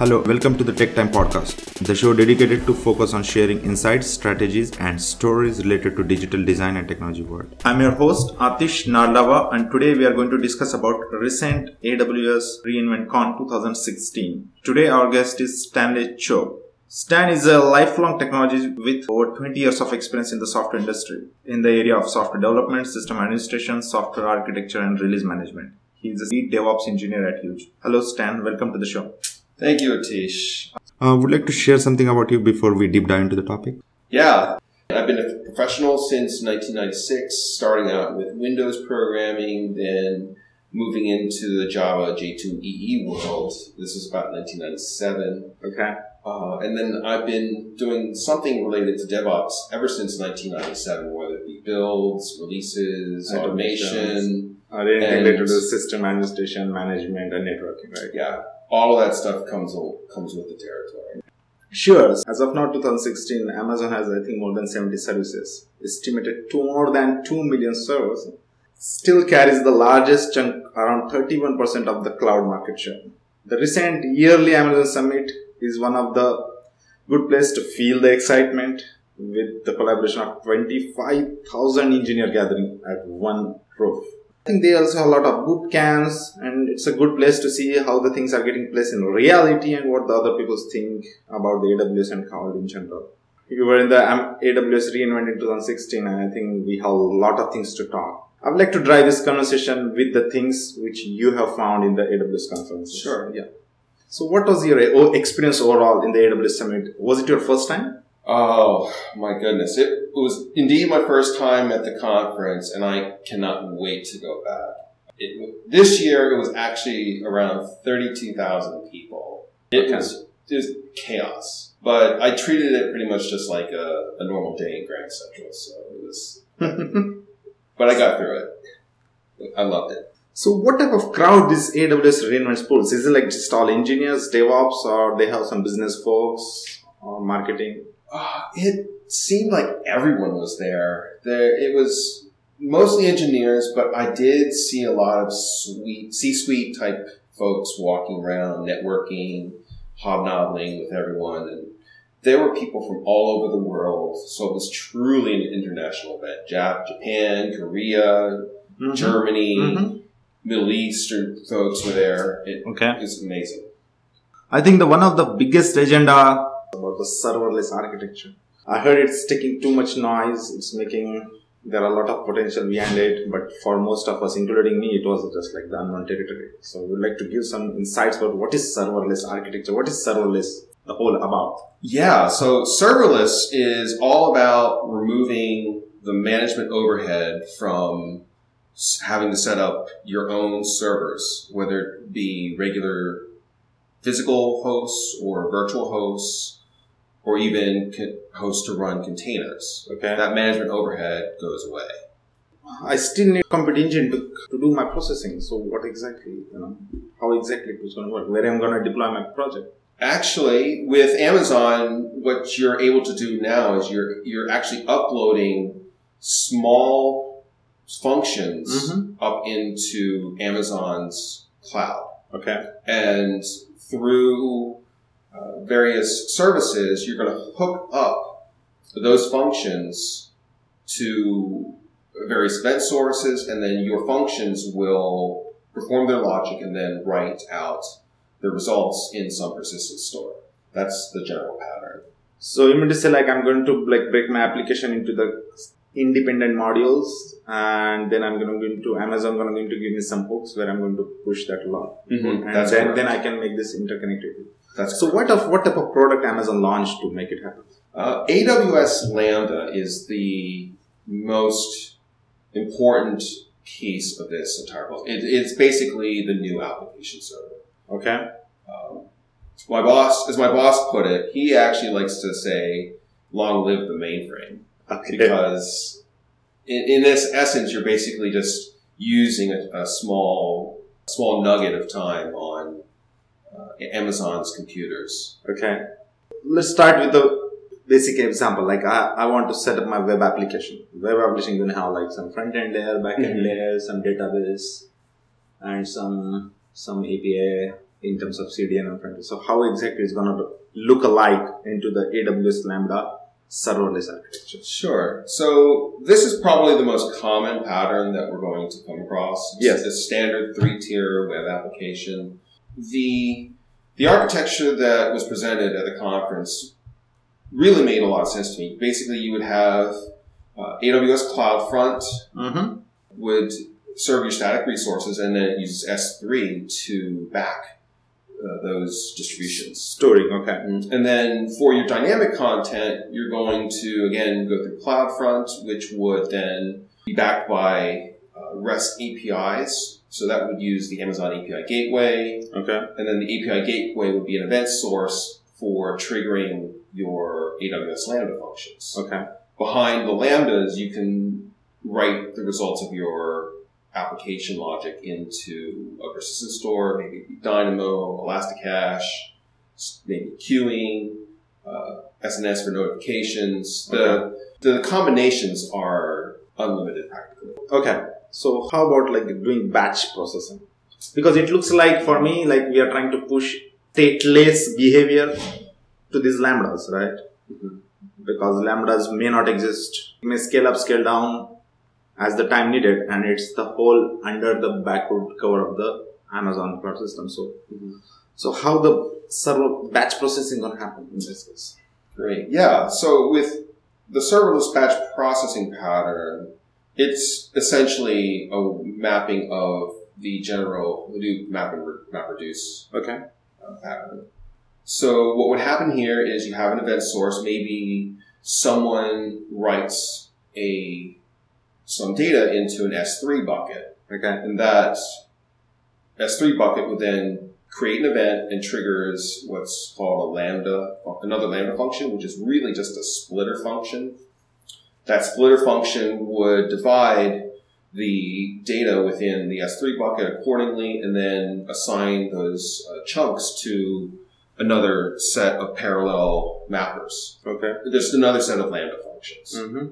Hello, welcome to the Tech Time Podcast, the show dedicated to focus on sharing insights, strategies, and stories related to digital design and technology world. I'm your host Atish Narlawar, and today we are going to discuss about recent AWS reInvent Con 2016. Today our guest is Stanley Tso. Stan is a lifelong technologist with over 20 years of experience in the software industry in the area of software development, system administration, software architecture, and release management. He is a lead DevOps engineer at Huge. Hello, Stan. Welcome to the show. Thank you, Atish. Uh, would like to share something about you before we deep dive into the topic. Yeah, I've been a professional since 1996, starting out with Windows programming, then moving into the Java J2EE world. This is about 1997. Okay. Uh, and then I've been doing something related to DevOps ever since 1997, whether it be builds, releases, automation. Are they And- integrated to system administration, management, and networking, right? Yeah, all that stuff comes comes with the territory. Sure. As of now, 2016, Amazon has, I think, more than 70 services, estimated to more than 2 million servers. Still carries the largest chunk, around 31% of the cloud market share. The recent yearly Amazon Summit is one of the good place to feel the excitement with the collaboration of 25,000 engineer gathering at one roof. I think they also have a lot of boot camps, and it's a good place to see how the things are getting placed in reality and what the other people think about the AWS and cloud in general. You were in the um, AWS reInvent in 2016, and I think we have a lot of things to talk. I would like to drive this conversation with the things which you have found in the AWS conference. Sure. Yeah. So, what was your uh, experience overall in the AWS summit? Was it your first time? Oh my goodness. It was indeed my first time at the conference and I cannot wait to go back. It, this year it was actually around 32,000 people. It Okay. was, was chaos. But I treated it pretty much just like a, a normal day in Grand Central. So it was, but I got through it. I loved it. So, what type of crowd is AWS reInvent pools? Is it like just all engineers, DevOps, or they have some business folks or marketing? Uh, it seemed like everyone was there. There, it was mostly engineers, but I did see a lot of sweet C-suite type folks walking around, networking, hobnobbing with everyone, and there were people from all over the world. So it was truly an international event. Jap- Japan, Korea, Germany, Mhm. Middle Eastern folks were there. It Okay. was amazing. I think the one of the biggest agenda about the serverless architecture. I heard it's taking too much noise. It's making there are a lot of potential behind it, but for most of us, including me, it was just like the unknown territory. So we'd like to give some insights about what is serverless architecture, what is serverless the whole about. Yeah, so serverless is all about removing the management overhead from having to set up your own servers, whether it be regular physical hosts or virtual hosts, or even host to run containers. Okay. That management overhead goes away. I still need a compute engine to, to do my processing. So what exactly, you know, how exactly it's going to work? Where I'm going to deploy my project? Actually, with Amazon, what you're able to do now is you're you're actually uploading small functions Mhm. up into Amazon's cloud, Okay. and through uh, various services, you're going to hook up those functions to various event sources, and then your functions will perform their logic and then write out the results in some persistent store. That's the general pattern. So you mean to say like I'm going to like break my application into the independent modules and then I'm going to go into Amazon going to give me some hooks where I'm going to push that along. Mm-hmm. And That's then, correct. then I can make this interconnected. That's So what of what type of product Amazon launched to make it happen? Uh, AWS Lambda is the most important piece of this entire book. It, it's basically the new application server. Okay. Um, my boss, as my boss put it, he actually likes to say, "Long live the mainframe," Okay. because in, in this essence, you're basically just using a, a small small nugget of time on Amazon's computers. Okay. Let's start with the basic example. Like I, I want to set up my web application. Web application going to have like some front end layer, back end Mhm. layer, some database, and some some API in terms of CDN and front end. So how exactly is going to look alike into the AWS Lambda serverless architecture? Sure. So this is probably the most common pattern that we're going to come across. It's Yes. The standard three-tier web application. The the architecture that was presented at the conference really made a lot of sense to me. Basically, you would have uh, AWS CloudFront Mm-hmm. would serve your static resources, and then it uses S3 to back uh, those distributions. Storing, okay. And then for your dynamic content, you're going to again go through CloudFront, which would then be backed by uh, REST APIs. So that would use the Amazon API Gateway, Okay. and then the API Gateway would be an event source for triggering your AWS Lambda functions. Okay. Behind the Lambdas, you can write the results of your application logic into a persistent store, maybe Dynamo, Elasticache, maybe queuing, uh, SNS for notifications. The, the combinations are unlimited practically. Okay. So how about like doing batch processing? Because it looks like for me like we are trying to push stateless behavior to these lambdas, right? Mhm. Because lambdas may not exist, may scale up, scale down as the time needed, and it's the whole under the backward cover of the Amazon cloud system. So, so how the server batch processing gonna happen in this case? Great. Yeah. So with the serverless batch processing pattern, it's essentially a mapping of the general Hadoop map and re- map reduce Okay. uh, pattern. So what would happen here is you have an event source. Maybe someone writes a some data into an S3 bucket, Okay. and that S3 bucket would then create an event and triggers what's called a lambda, another lambda function, which is really just a splitter function. That splitter function would divide the data within the S3 bucket accordingly and then assign those uh, chunks to another set of parallel mappers. Okay. Just another set of lambda functions Mm-hmm.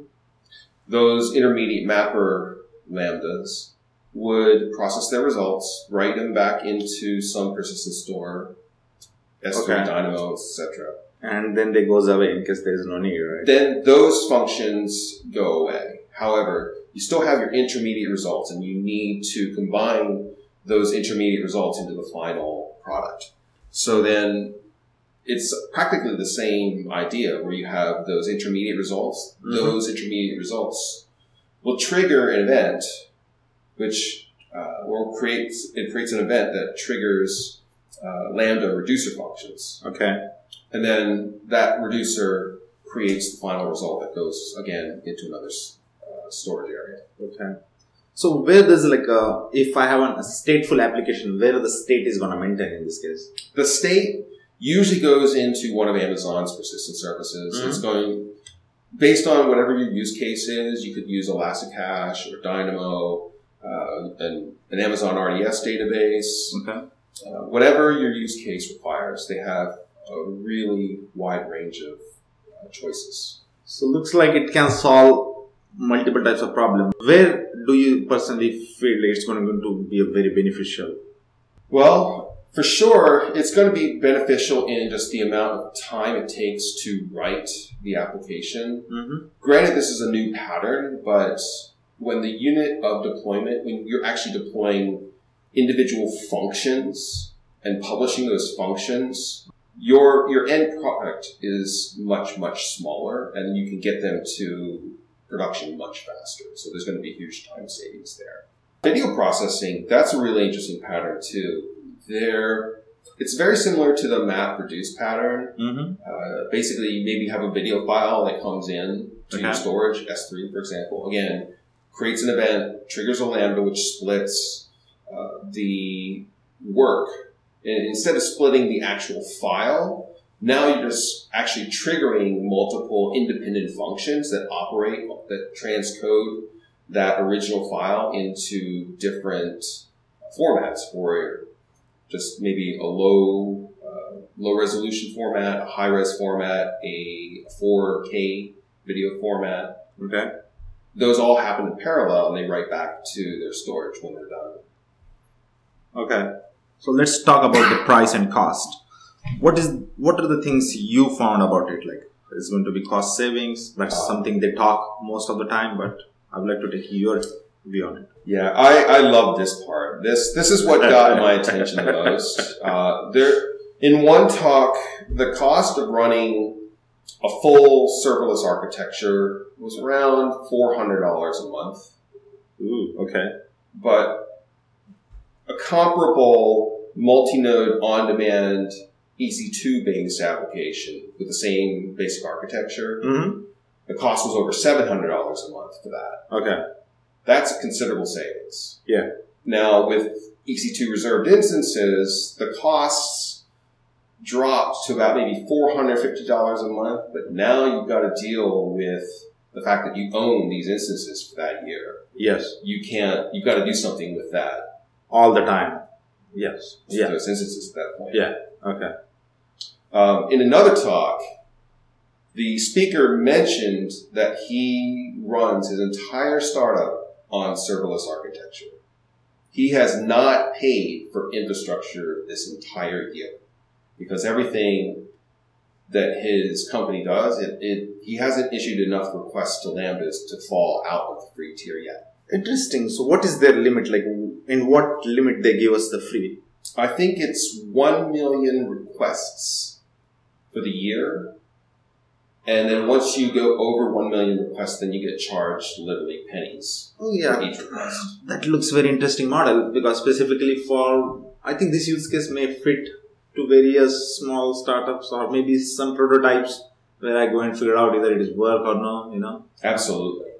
those intermediate mapper lambdas would process their results, write them back into some persistent store, S3 Okay. Dynamo, etc. And then they goes away in case there is no need, right? Then those functions go away. However, you still have your intermediate results, and you need to combine those intermediate results into the final product. So then it's practically the same idea where you have those intermediate results. Mhm. Those intermediate results will trigger an event, which uh, will create it creates an event that triggers uh, lambda reducer functions, Okay. And then that reducer creates the final result that goes again into another uh, storage area. Okay. So where does like uh, if I have a stateful application, where the state is gonna maintain in this case? The state usually goes into one of Amazon's persistent services. Mhm. It's going based on whatever your use case is. You could use Elasticache or Dynamo, uh, and an Amazon RDS database, Okay. uh, whatever your use case requires. They have a really wide range of uh, choices. So it looks like it can solve multiple types of problems. Where do you personally feel it's going to be a very beneficial? Well, for sure, it's going to be beneficial in just the amount of time it takes to write the application. Mm-hmm. Granted, this is a new pattern, but when the unit of deployment, when you're actually deploying individual functions and publishing those functions, your your end product is much much smaller, and you can get them to production much faster. So there's going to be huge time savings there. Video processing, that's a really interesting pattern too. There, it's very similar to the map reduce pattern. Mm-hmm. Uh, basically, you maybe have a video file that comes in to your storage, S3 for example. Again, creates an event, triggers a lambda, which splits uh, the work. And instead of splitting the actual file, now you're just actually triggering multiple independent functions that operate, that transcode that original file into different formats for just maybe a low uh, low resolution format, a high res format, a 4K video format. Okay. Those all happen in parallel and they write back to their storage when they're done. Okay. So let's talk about the price and cost. What is what are the things you found about it? Like it's going to be cost savings. That's something they talk most of the time, but I would like to take your view on it. Yeah, I, I love this part. This this is what got my attention the most. Uh, there, in one talk, the cost of running a full serverless architecture was around four hundred dollars a month, Ooh, okay. but a comparable multi-node on-demand EC2 based application with the same basic architecture, Mm-hmm. the cost was over seven hundred dollars a month for that. Okay. That's a considerable savings. Yeah. Now, with EC2 reserved instances, the costs dropped to about maybe $450 a month, but now you've got to deal with the fact that you own these instances for that year. Yes. You can't, you've got to do something with that, All the time. Yes. Yeah. those instances at that point. Yeah. Okay. Um, in another talk, the speaker mentioned that he runs his entire startup on serverless architecture. He has not paid for infrastructure this entire year because everything that his company does, it, it he hasn't issued enough requests to Lambdas to fall out of the free tier yet. Interesting. So, what is their limit? Like, in what limit they give us the free? I think it's one million requests for the year. And then once you go over one million requests, then you get charged literally pennies Oh for each request. That looks very interesting model because specifically for I think this use case may fit to various small startups or maybe some prototypes where I go and figure out either it is work or no, you know, Absolutely.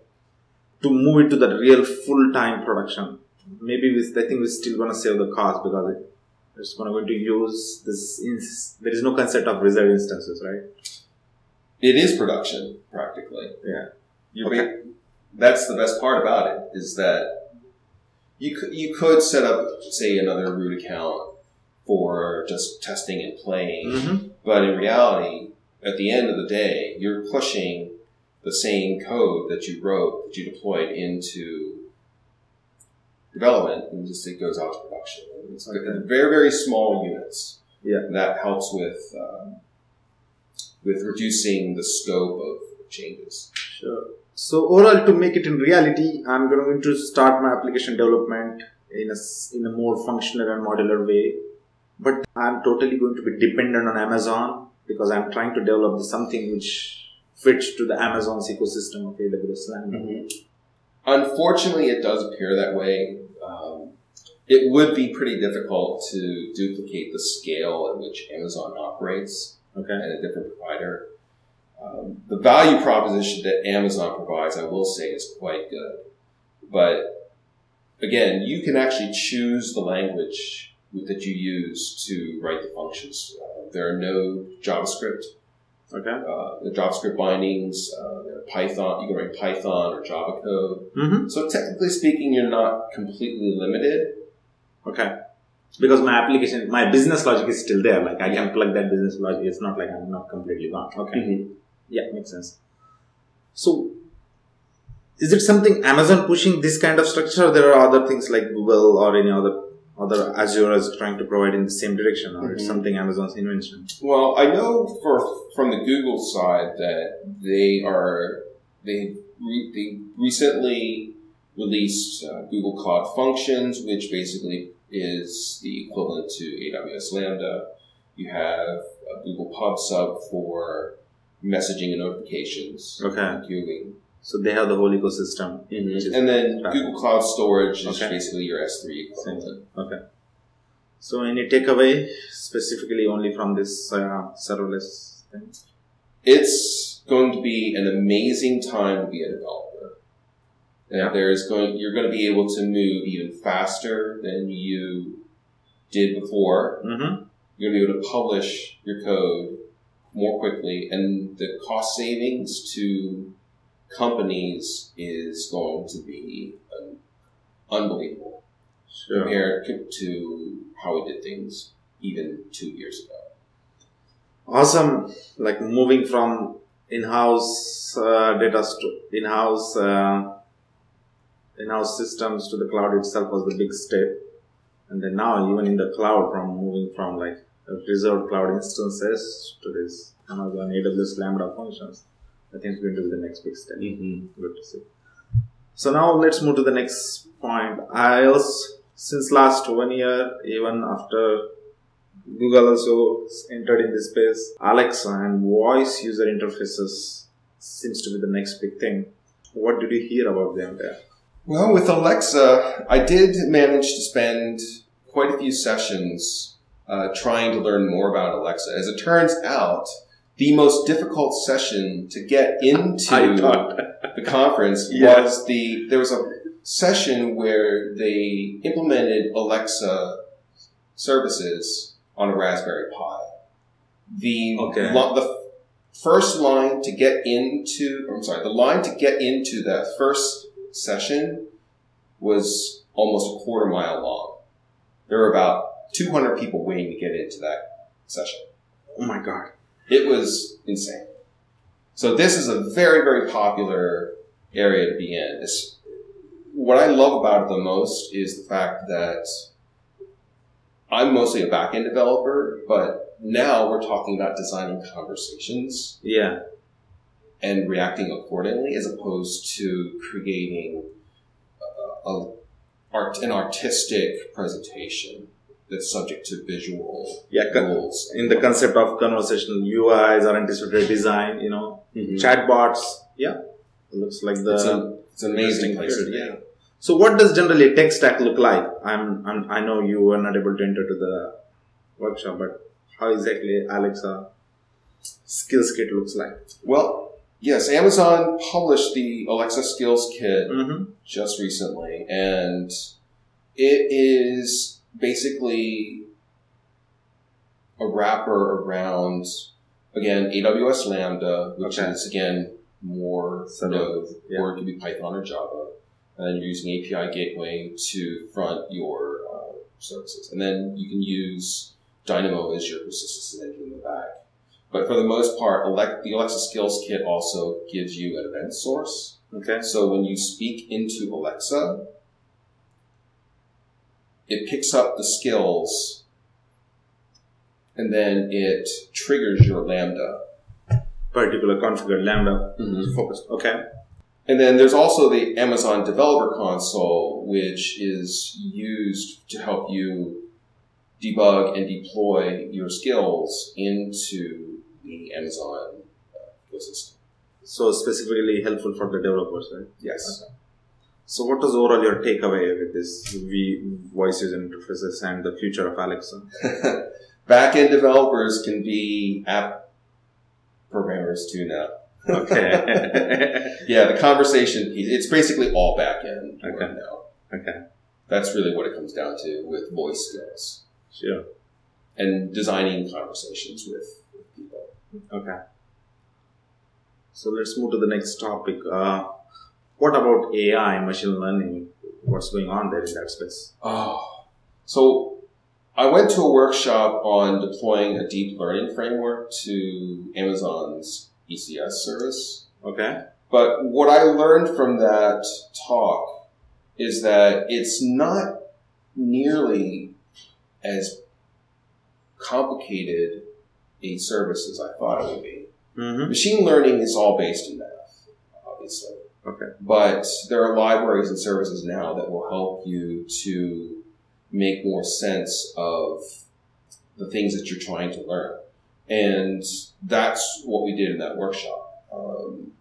to move it to the real full time production. Maybe we, I think we're still gonna save the cost because it, it's going to use this. Ins- there is no concept of reserved instances, right? It is production, practically. Yeah. You're Okay. ba- that's the best part about it is that you could, you could set up, say, another root account for just testing and playing. Mm-hmm. But in reality, at the end of the day, you're pushing the same code that you wrote, that you deployed into development, and just it goes out to production. It's Okay. very, very small units. Yeah. And that helps with um, with reducing the scope of changes. Sure. So overall, to make it in reality, I'm going to start my application development in a in a more functional and modular way. But I'm totally going to be dependent on Amazon because I'm trying to develop something which fits to the Amazon's ecosystem of AWS Lambda. Unfortunately, it does appear that way. Um, it would be pretty difficult to duplicate the scale at which Amazon operates. Okay. and a different provider. Um, the value proposition that Amazon provides, I will say, is quite good. But again, you can actually choose the language that you use to write the functions. Uh, there are no JavaScript. Okay. Uh, the JavaScript bindings, uh, Python. You can write Python or Java code. Mm-hmm. So technically speaking, you're not completely limited. Okay. Because my application, my business logic is still there. Like I can plug that business logic. It's not like I'm not completely gone. Okay. Yeah, makes sense. So, is it something Amazon pushing this kind of structure, or there are other things like Google or any other other Azure is trying to provide in the same direction, or it's Mhm. something Amazon's invention? Well, I know for from the Google side that they are they re, they recently released uh, Google Cloud Functions, which basically is the equivalent to AWS Lambda. You have a Google Pub Sub for messaging and notifications, Okay, queuing, so they have the whole ecosystem. which is- and then. Google Cloud Storage is Okay. basically your S3 equivalent. Okay. So, any takeaway specifically only from this uh, serverless thing? it's going to be an amazing time to be a developer. And Yeah. there's going you're going to be able to move even faster than you did before. Mm-hmm. You're going to be able to publish your code more quickly, and the cost savings to companies is going to be um, unbelievable Sure. compared to how we did things even two years ago. awesome like moving from in-house uh, data st- in-house uh, in-house systems to the cloud itself was the big step And then now, even in the cloud, from moving from like reserved cloud instances to this Amazon AWS Lambda functions, I think it's going to be the next big step. Mm-hmm. Good to see. So now let's move to the next point. iOS since last one year, even after Google also entered in this space, Alexa and voice user interfaces seems to be the next big thing. What did you hear about them there? Well, with Alexa, I did manage to spend quite a few sessions uh, trying to learn more about Alexa. As it turns out, the most difficult session to get into the conference Yeah. was the there was a session where they implemented Alexa services on a Raspberry Pi. The Okay. lo- the first line to get into I'm sorry, the line to get into that first session was almost a quarter mile long. There were about 200 people waiting to get into that session. Oh my god. It was insane. So this is a very, very popular area to be in. It's, what I love about it the most is the fact that I'm mostly a back-end developer, but now we're talking about designing conversations Yeah. and reacting accordingly as opposed to creating a, a art, an artistic presentation that's subject to visual Yeah. con- rules. In the concept of conversational UIs or anticipated design, you know, Mhm. chatbots. Yeah. It looks like the it's, a, it's an amazing place to be. So, what does generally a tech stack look like? I'm, I'm, I know you were not able to enter to the workshop, but how exactly Alexa skills kit looks like? Well, yes, Amazon published the Alexa Skills Kit Mm-hmm. just recently, and it is basically a wrapper around again AWS Lambda, which Okay. is again more of, Node, yeah. or it could be Python or Java, and then you're using API Gateway to front your uh, services, and then you can use Dynamo as your persistence engine in the back. But for the most part, elect, the Alexa Skills Kit also gives you an event source. Okay. So when you speak into Alexa, it picks up the skills and then it triggers your Lambda. Particular configured Lambda focused. Okay. And then there's also the Amazon Developer Console, which is used to help you debug and deploy your skills into the Amazon uh, ecosystem. So, specifically helpful for the developers, right? Yes. So, what was overall your takeaway with this v- voice user interfaces and the future of Alexa? Back-end developers can be app programmers too now. Okay. Yeah, the conversation piece, it's basically all back-end Okay. right now. okay. That's really what it comes down to with voice skills Sure. and designing conversations with, with people. Okay. So let's move to the next topic. Uh, what about AI, machine learning? What's going on there in that space? Oh, so I went to a workshop on deploying a deep learning framework to Amazon's ECS service. Okay. But what I learned from that talk is that it's not nearly as complicated a service as I thought it would be. Mm-hmm. Machine learning is all based in math, obviously. Okay. But there are libraries and services now that will help you to make more sense of the things that you're trying to learn. And that's what we did in that workshop. Um,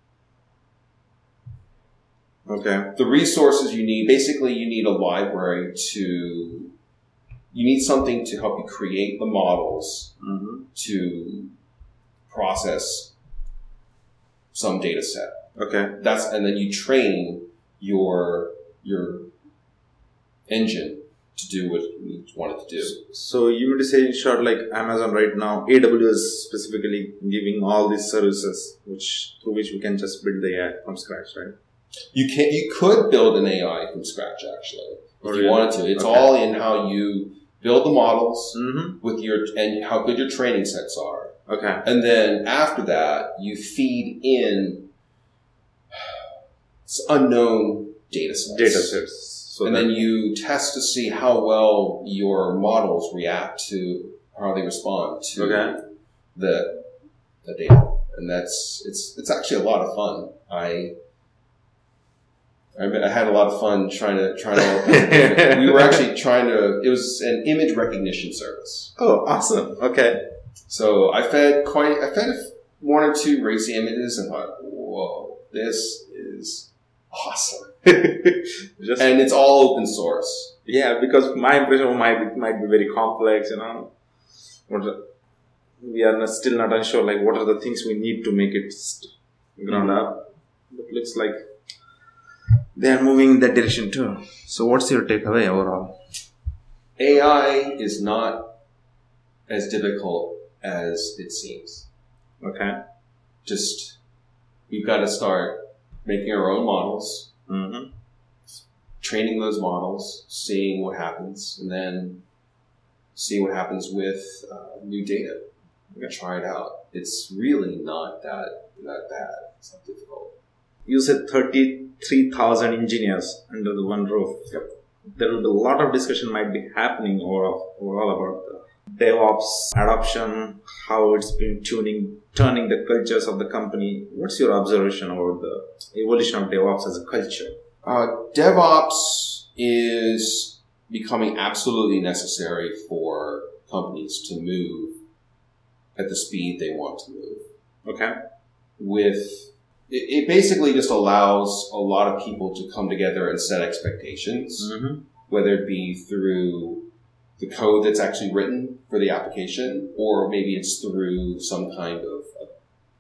Okay. the resources you need basically you need a library to you need something to help you create the models Mm-hmm. to process some data set Okay. that's and then you train your your engine to do what you want it to do So you would say in short, like Amazon right now, AWS specifically giving all these services, which through which we can just build the AI from scratch, right? you can you could build an ai from scratch actually if Oh, you really? wanted to it's Okay. all in how you build the models Mm-hmm. with your and how good your training sets are Okay. And then after that, you feed in unknown data sets. Data sets. So and then you test to see how well your models react to how they respond to Okay. the the data, and that's it's it's actually a lot of fun. I I, mean, I had a lot of fun trying to trying to. we were actually trying to. It was an image recognition service. oh, awesome. Okay. So I fed quite. I fed one or two racy images and thought, "Whoa, this is awesome!" Just And it's all open source. yeah, because my impression might might be very complex. You know, what we are still not unsure. Like, what are the things we need to make it st- ground up? But looks like they are moving in that direction too. So, what's your takeaway overall? AI is not as difficult as it seems. Okay. Just we've got to start making our own models, Mm-hmm. training those models, seeing what happens, and then seeing what happens with uh, new data. We're gonna try it out. It's really not that that bad. It's not difficult. You said thirty-three thousand engineers under the one roof. Yep. There will be a lot of discussion might be happening overall, overall about the DevOps adoption, how it's been tuning, turning the cultures of the company. What's your observation about the evolution of DevOps as a culture? Uh, DevOps is becoming absolutely necessary for companies to move at the speed they want to move. Okay. With it, it basically just allows a lot of people to come together and set expectations, Mm-hmm. whether it be through the code that's actually written for the application, or maybe it's through some kind of, of,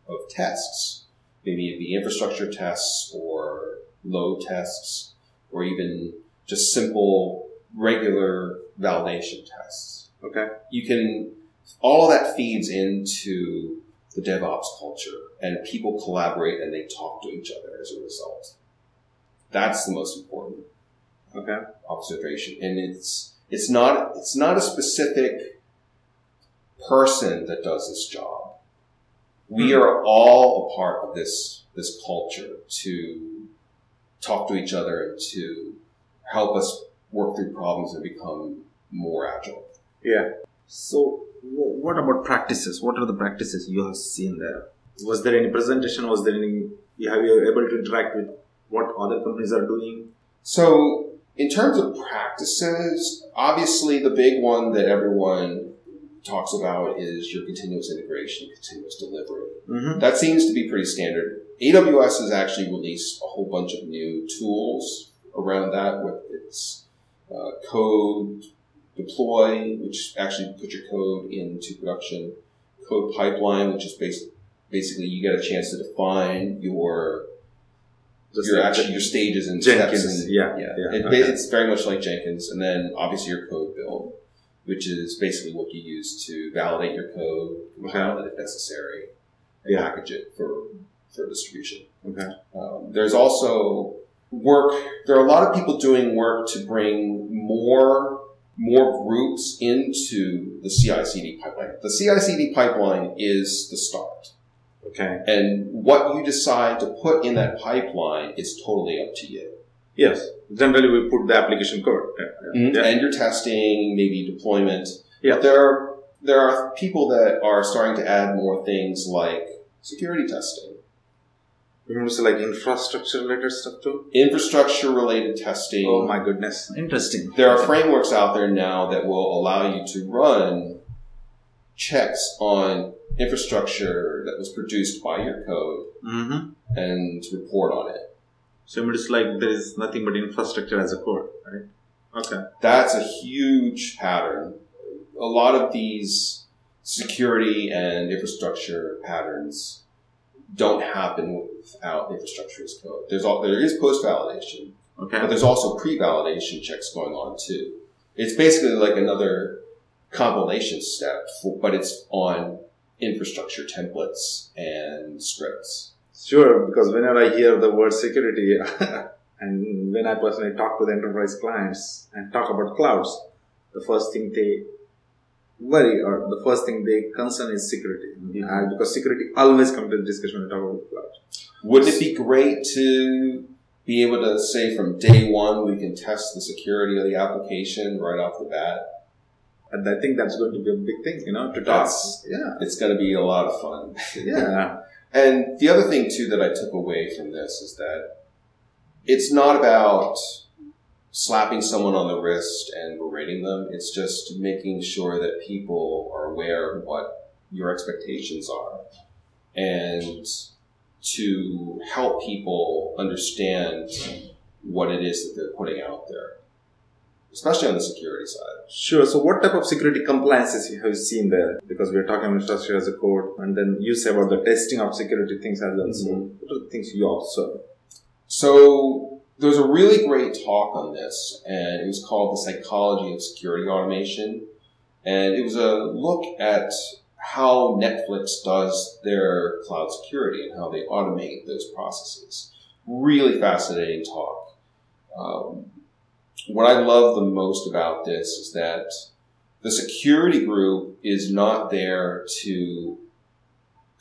of tests. Maybe it be infrastructure tests or load tests, or even just simple regular validation tests. Okay. You can, all of that feeds into the DevOps culture, and people collaborate and they talk to each other as a result. That's the most important Okay. observation, and it's it's not it's not a specific person that does this job. We Hmm. are all a part of this this culture to talk to each other and to help us work through problems and become more agile. Yeah. So, what about practices? What are the practices you have seen there? Was there any presentation? Was there any? Have you able to interact with what other companies are doing? So, in terms of practices, obviously the big one that everyone talks about is your continuous integration, continuous delivery. Mm-hmm. That seems to be pretty standard. AWS has actually released a whole bunch of new tools around that with its uh, code deploy, which actually put your code into production, code pipeline, which is bas- basically you get a chance to define your Just your actually your stages and Jenkins, steps. And, yeah, yeah. yeah, It- okay. It's very much like Jenkins, and then obviously your code build, which is basically what you use to validate your code, compile it if necessary, and Yeah. package it for for distribution. Okay. Um, there's also work. There are a lot of people doing work to bring more more groups into the CI/CD pipeline. The CI/CD pipeline is the start. Okay. And what you decide to put in that pipeline is totally up to you. Yes. Generally, we put the application code. Yeah. Mm-hmm. Yeah. And your testing, maybe deployment. Yeah. But there are there are people that are starting to add more things like security testing, You mean to say like infrastructure related stuff too? infrastructure related testing. Oh my goodness. Interesting. There are frameworks out there now that will allow you to run checks on infrastructure that was produced by your code Mm-hmm. and report on it. So it's like there is nothing but infrastructure as a code, right? Okay. That's a huge pattern. A lot of these security and infrastructure patterns don't happen without infrastructure as code. There's all, there is post validation, Okay. but there's also pre validation checks going on too. It's basically like another compilation step, for, but it's on infrastructure templates and scripts. Sure, because whenever I hear the word security, and when I personally talk to the enterprise clients and talk about clouds, the first thing they worry or the first thing they concern is security. Mhm. Uh, because security always comes to the discussion when we talk about cloud. Wouldn't it be great to be able to say from day one we can test the security of the application right off the bat. And I think that's going to be a big thing, you know, to talk. That's- Yeah. It's going to be a lot of fun. Yeah. And the other thing too that I took away from this is that it's not about slapping someone on the wrist and berating them. It's just making sure that people are aware of what your expectations are and to help people understand what it is that they're putting out there, especially on the security side. Sure. So, what type of security compliances have you seen there? Because we're talking about infrastructure as a code, and then you say about the testing of security things as well. So, Mhm. what are the things you observe? So there was a really great talk on this, and it was called The Psychology of Security Automation. And it was a look at how Netflix does their cloud security and how they automate those processes. Really fascinating talk. Um, what I love the most about this is that the security group is not there to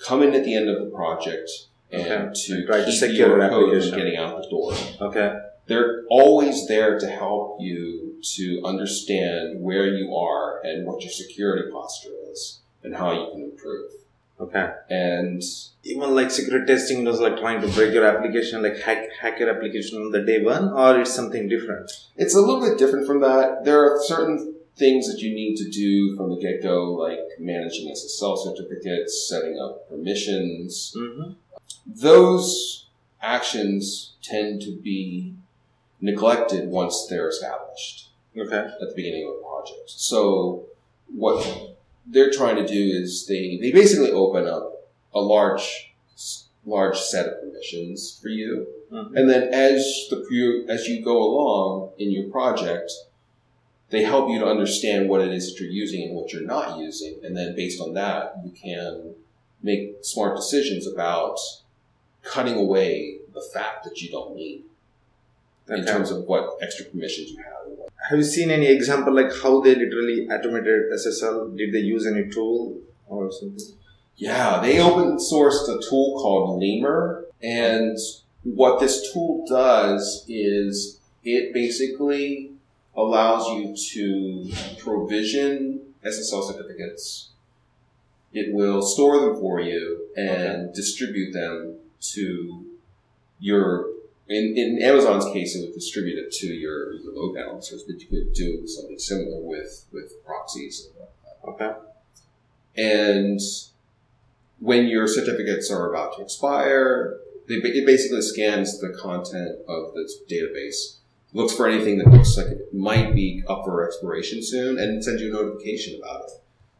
come in at the end of the project and Okay. to And keep your code from getting out the door. Okay. They're always there to help you to understand where you are and what your security posture is and how you can improve. Okay. And Even like security testing was like trying to break your application, like hack hack your application on the day one, or it's something different. it's a little bit different from that. There are certain things that you need to do from the get go, like managing SSL certificates, setting up permissions, Mm-hmm. those actions tend to be neglected once they're established Okay. at the beginning of a project. So what they're trying to do is they, they basically open up a large large set of permissions for you, Mhm. and then as the as you go along in your project, they help you to understand what it is that you're using and what you're not using, and then based on that, you can make smart decisions about cutting away the fat that you don't need in terms of what extra permissions you have. Have you seen any example like how they literally automated SSL? Did they use any tool or something? Yeah, they open sourced a tool called Lemur, and what this tool does is it basically allows you to provision SSL certificates. It will store them for you and distribute them to your. In, in Amazon's case, it would distribute it to your, your load balancers, but you could do something similar with with proxies. Okay. And when your certificates are about to expire, they, it basically scans the content of the database, looks for anything that looks like it might be up for expiration soon, and sends you a notification about it.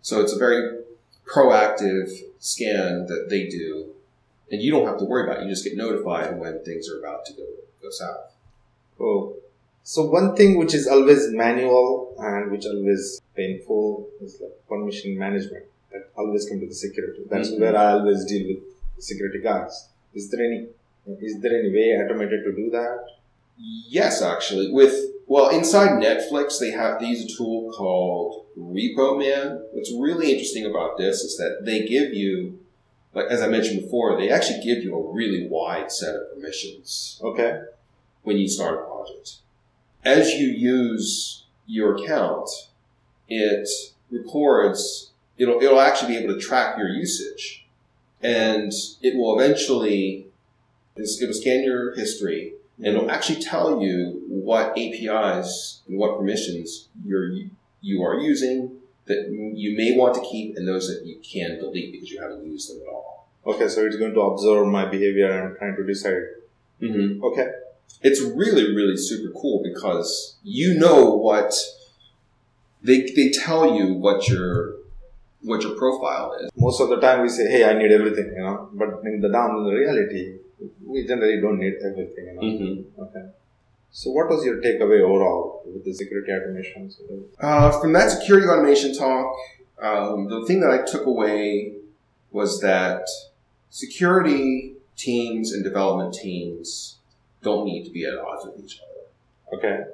So it's a very proactive scan that they do, and you don't have to worry about it. You just get notified when things are about to go, go south. Cool. So one thing which is always manual and which always painful is like permission management. That always come to the security. That's Mhm. where I always deal with security guys. Is there any is there any way automated to do that? Yes, actually, with well inside Netflix they have a tool called Repo Man. What's really interesting about this is that they give you, like as I mentioned before, they actually give you a really wide set of permissions Okay. when you start a project. As you use your account, it records. It'll it'll actually be able to track your usage, and it will eventually it'll scan your history and it'll actually tell you what APIs and what permissions you're you are using that you may want to keep and those that you can delete because you haven't used them at all. Okay, so it's going to observe my behavior and trying to decide. Mm-hmm. Okay. It's really really super cool because you know what they they tell you what your what your profile is. Most of the time we say, "Hey, I need everything," you know. But in the down in the reality, we generally don't need everything, you know. Mm-hmm. Okay. So, what was your takeaway overall with the security automation? Uh, from that security automation talk, um, the thing that I took away was that security teams and development teams don't need to be at odds with each other. Okay.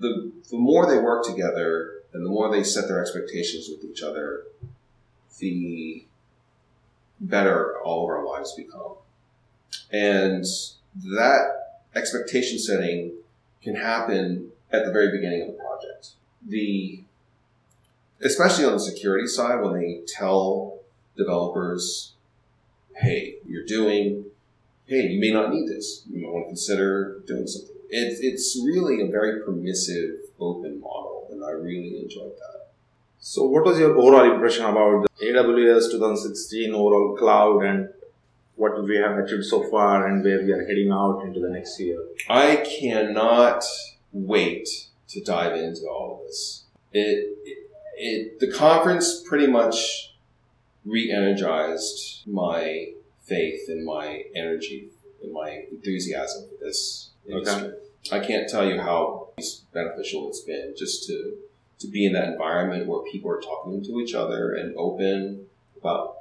The, the more they work together and the more they set their expectations with each other, the better all of our lives become. And that expectation setting can happen at the very beginning of the project. The especially on the security side when they tell developers, "Hey, you're doing, hey, you may not need this. You might want to consider doing something." It's it's really a very permissive, open model, and I really enjoyed that. So, what was your overall impression about the AWS 2016 overall cloud and what we have achieved so far and where we are heading out into the next year? I cannot wait to dive into all of this. It, it, it the conference pretty much re-energized my faith and my energy and my enthusiasm for this industry. Okay. I can't tell you how beneficial it's been just to to be in that environment where people are talking to each other and open about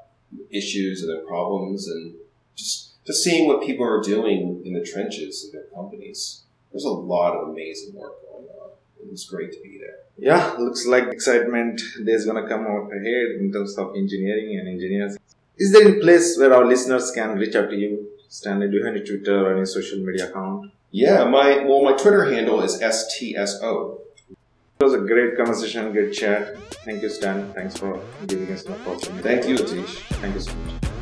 issues and their problems and just just seeing what people are doing in the trenches of their companies. There's a lot of amazing work going on. It's great to be there. Yeah, looks like excitement days gonna come out ahead in terms of engineering and engineers. Is there a place where our listeners can reach out to you? Stanley, do you have any Twitter or any social media account? Yeah, my well, my Twitter handle is stso. It was a great conversation, great chat. Thank you, Stan. Thanks for giving us an opportunity. Thank you, Atish. Thank you so much.